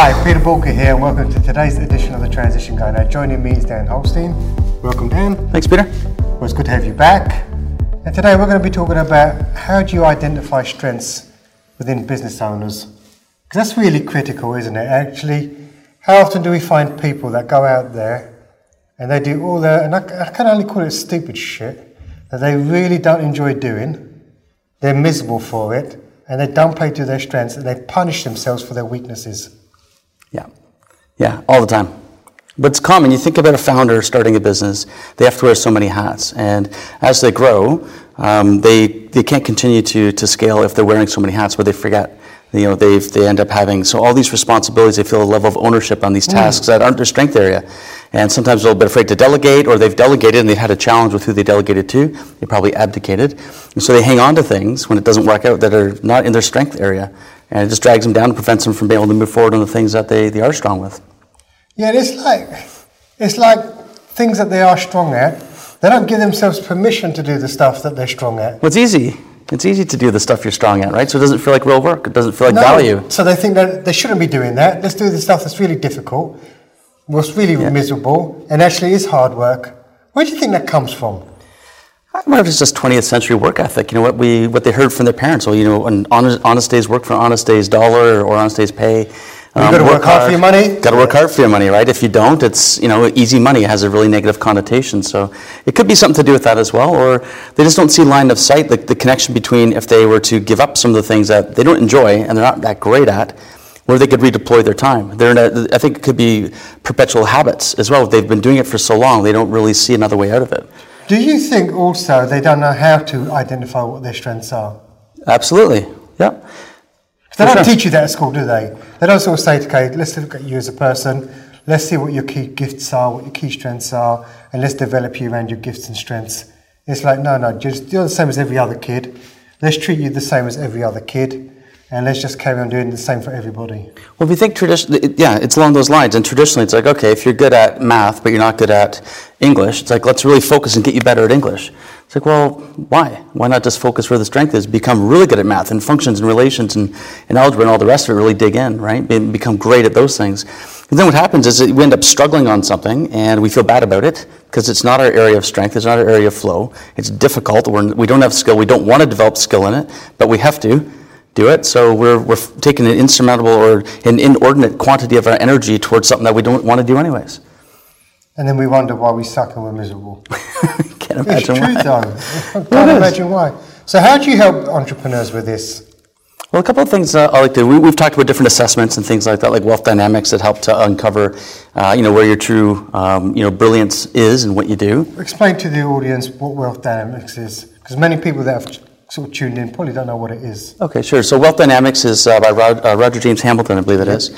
Hi, Peter Boolkah here, and welcome to today's edition of the Transition Guy. Now, joining me is Dan Holstein. Welcome, Dan. Thanks, Peter. Well, it's good to have you back. And today we're going to be talking about how do you identify strengths within business owners? Because that's really critical, isn't it? Actually, how often do we find people that go out there and they do all the, and I, I can only call it stupid shit, that they really don't enjoy doing, they're miserable for it, and they don't play to their strengths, and they punish themselves for their weaknesses. Yeah. Yeah, all the time. But it's common. You think about a founder starting a business, they have to wear so many hats. And as they grow, um, they, they can't continue to, to scale if they're wearing so many hats, but they forget. You know, they they end up having so all these responsibilities. They feel a level of ownership on these mm. tasks mm. that aren't their strength area, and sometimes a little bit afraid to delegate, or they've delegated and they've had a challenge with who they delegated to. They probably abdicated, and so they hang on to things when it doesn't work out that are not in their strength area and it just drags them down and prevents them from being able to move forward on the things that they, they are strong with. Yeah, it's like it's like things that they are strong at. They don't give themselves permission to do the stuff that they're strong at. Well, it's easy. It's easy to do the stuff you're strong at, right? So it doesn't feel like real work. It doesn't feel like no, value. So they think that they shouldn't be doing that. Let's do the stuff that's really difficult, what's really yeah. miserable, and actually is hard work. Where do you think that comes from? I wonder if it's just 20th century work ethic. You know what we what they heard from their parents. Well, you know, an honest, honest day's work for honest day's dollar or honest day's pay. Um, you got to work, work hard, for your money. Got to work hard for your money, right? If you don't, it's you know easy money has a really negative connotation. So it could be something to do with that as well, or they just don't see line of sight the, the connection between if they were to give up some of the things that they don't enjoy and they're not that great at, where they could redeploy their time. They're in a, I think it could be perpetual habits as well. They've been doing it for so long, they don't really see another way out of it. Do you think also they don't know how to identify what their strengths are? Absolutely, yeah. They don't teach you that at school, do they? They don't sort of say, okay, let's look at you as a person, let's see what your key gifts are, what your key strengths are, and let's develop you around your gifts and strengths. It's like, no, no, just you're the same as every other kid. Let's treat you the same as every other kid and let's just carry on doing the same for everybody. Well, if you think traditionally, yeah, it's along those lines. And traditionally, it's like, okay, if you're good at math, but you're not good at English, it's like, let's really focus and get you better at English. It's like, well, why? Why not just focus where the strength is? Become really good at math and functions and relations and, and algebra and all the rest of it, really dig in, right? And become great at those things. And then what happens is we end up struggling on something and we feel bad about it because it's not our area of strength, it's not our area of flow. It's difficult, we're, we don't have skill, we don't want to develop skill in it, but we have to do it. So we're, we're taking an insurmountable or an inordinate quantity of our energy towards something that we don't want to do anyways. And then we wonder why we suck and we're miserable. can't imagine it's true, why. though. can't imagine why. So how do you help entrepreneurs with this? Well, a couple of things uh, I like to. We, have talked about different assessments and things like that, like wealth dynamics that help to uncover, uh, you know, where your true, um, you know, brilliance is and what you do. Explain to the audience what wealth dynamics is, because many people that have sort of tuned in probably don't know what it is. Okay, sure. So Wealth Dynamics is uh, by Rod, uh, Roger James Hamilton, I believe it is.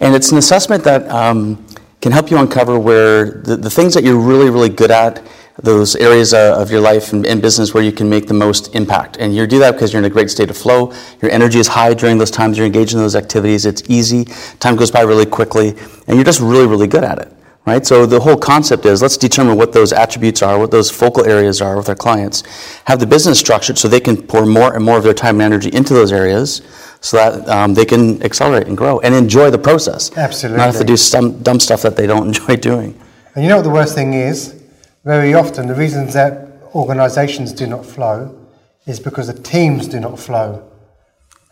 And it's an assessment that um, can help you uncover where the, the things that you're really, really good at, those areas uh, of your life and, and, business where you can make the most impact. And you do that because you're in a great state of flow. Your energy is high during those times you're engaged in those activities. It's easy. Time goes by really quickly. And you're just really, really good at it right? So the whole concept is let's determine what those attributes are, what those focal areas are with our clients, have the business structured so they can pour more and more of their time and energy into those areas so that um, they can accelerate and grow and enjoy the process. Absolutely. Not have to do some dumb stuff that they don't enjoy doing. And you know what the worst thing is? Very often, the reasons that organizations do not flow is because the teams do not flow.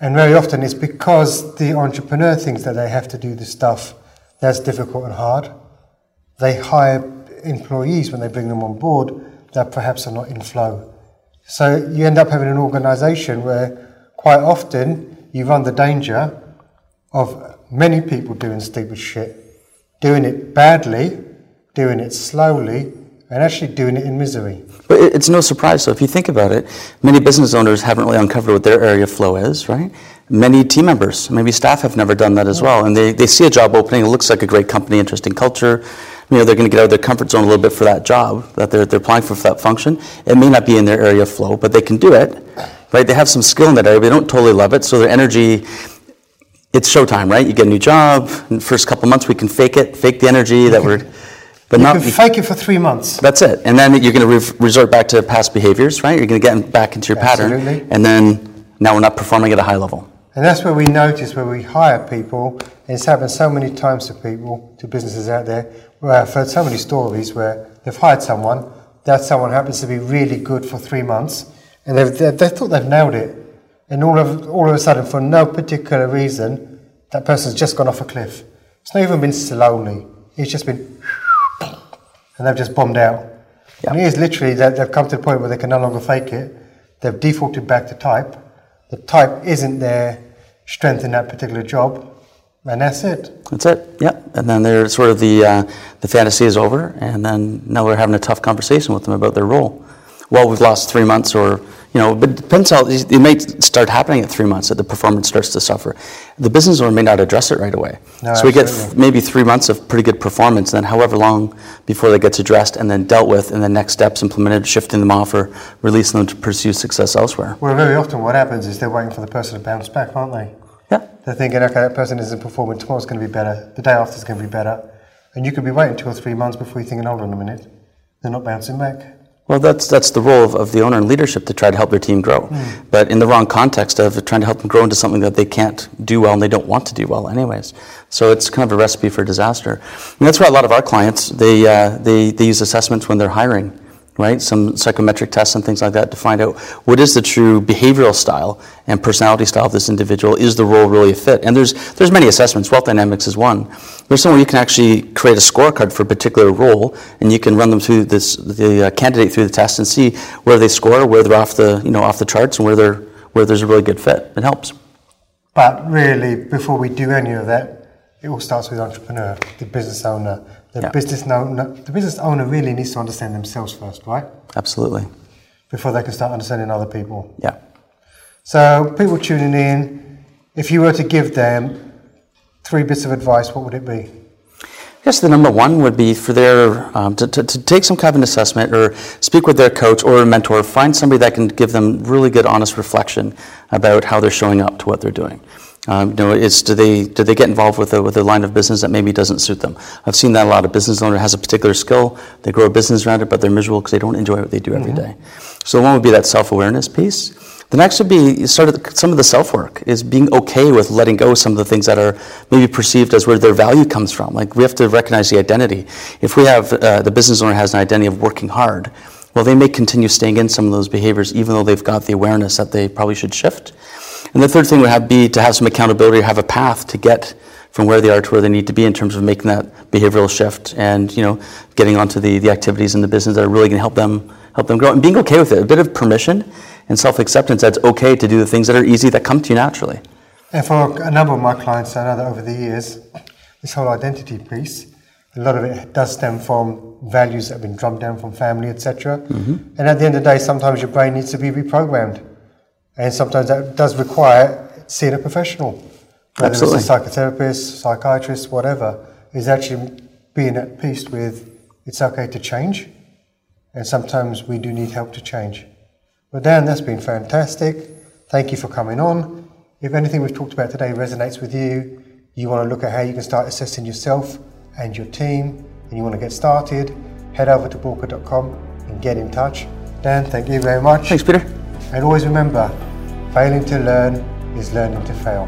And very often it's because the entrepreneur thinks that they have to do the stuff that's difficult and hard they hire employees when they bring them on board that perhaps are not in flow. So you end up having an organization where quite often you run the danger of many people doing stupid shit, doing it badly, doing it slowly, and actually doing it in misery. But it's no surprise. So if you think about it, many business owners haven't really uncovered what their area of flow is, right? Many team members, maybe staff have never done that as well. And they, they see a job opening, it looks like a great company, interesting culture, you know, they're going to get out of their comfort zone a little bit for that job that they're, they're applying for, for that function. It may not be in their area of flow, but they can do it, right? They have some skill in that area, but they don't totally love it. So their energy, it's showtime, right? You get a new job. In the first couple months, we can fake it, fake the energy that we're. But you not can fake it for three months. That's it, and then you're going to re- resort back to past behaviors, right? You're going to get back into your Absolutely. pattern, and then now we're not performing at a high level. And that's where we notice where we hire people, and it's happened so many times to people, to businesses out there, where I've heard so many stories where they've hired someone, that someone happens to be really good for three months, and they've, they, they thought they've nailed it. And all of, all of a sudden, for no particular reason, that person's just gone off a cliff. It's not even been slowly, it's just been, and they've just bombed out. Yeah. And it is literally that they've come to the point where they can no longer fake it. They've defaulted back to type. The type isn't their strength in that particular job, and that's it. That's it. Yeah. And then they're sort of the uh, the fantasy is over, and then now we're having a tough conversation with them about their role. Well, we've lost three months, or you know, but it depends how it may start happening at three months that the performance starts to suffer. The business owner may not address it right away. No, so we get th- maybe three months of pretty good performance, and then however long before that gets addressed and then dealt with, and then next steps implemented, shifting them off or releasing them to pursue success elsewhere. Well, very often what happens is they're waiting for the person to bounce back, aren't they? Yeah. They're thinking, okay, that person isn't performing, tomorrow's going to be better, the day after is going to be better. And you could be waiting two or three months before you're thinking, hold on a minute, they're not bouncing back. Well, that's that's the role of, of the owner and leadership to try to help their team grow, but in the wrong context of trying to help them grow into something that they can't do well and they don't want to do well, anyways. So it's kind of a recipe for disaster. And that's why a lot of our clients they uh, they they use assessments when they're hiring, right? Some psychometric tests and things like that to find out what is the true behavioral style and personality style of this individual. Is the role really a fit? And there's there's many assessments. Wealth dynamics is one. There's somewhere you can actually create a scorecard for a particular role, and you can run them through this the uh, candidate through the test and see where they score, where they're off the you know off the charts, and where they're where there's a really good fit. It helps. But really, before we do any of that, it all starts with the entrepreneur, the business owner. The Yeah. business owner, the business owner really needs to understand themselves first, right? Absolutely. Before they can start understanding other people. Yeah. So, people tuning in, if you were to give them three bits of advice, what would it be? I guess the number one would be for their um, to, to, to take some kind of an assessment or speak with their coach or a mentor. Find somebody that can give them really good, honest reflection about how they're showing up to what they're doing. Um, you know, it's do they do they get involved with a with a line of business that maybe doesn't suit them? I've seen that a lot. A business owner has a particular skill, they grow a business around it, but they're miserable because they don't enjoy what they do every day. So one would be that self awareness piece. The next would be sort of some of the self work is being okay with letting go of some of the things that are maybe perceived as where their value comes from. Like we have to recognize the identity. If we have uh, the business owner has an identity of working hard, well, they may continue staying in some of those behaviors even though they've got the awareness that they probably should shift. And the third thing would have be to have some accountability, or have a path to get from where they are to where they need to be in terms of making that behavioral shift and you know getting onto the, the activities in the business that are really going to help them help them grow and being okay with it. A bit of permission and self acceptance that's okay to do the things that are easy that come to you naturally. And for a number of my clients, I know that over the years, this whole identity piece, a lot of it does stem from values that have been drummed down from family, etc. Mm-hmm. And at the end of the day, sometimes your brain needs to be reprogrammed. And sometimes that does require seeing a professional, whether Absolutely. it's a psychotherapist, psychiatrist, whatever, is actually being at peace with it's okay to change. And sometimes we do need help to change. But Dan, that's been fantastic. Thank you for coming on. If anything we've talked about today resonates with you, you want to look at how you can start assessing yourself and your team, and you want to get started, head over to Boolkah.com and get in touch. Dan, thank you very much. Thanks, Peter. And always remember, failing to learn is learning to fail.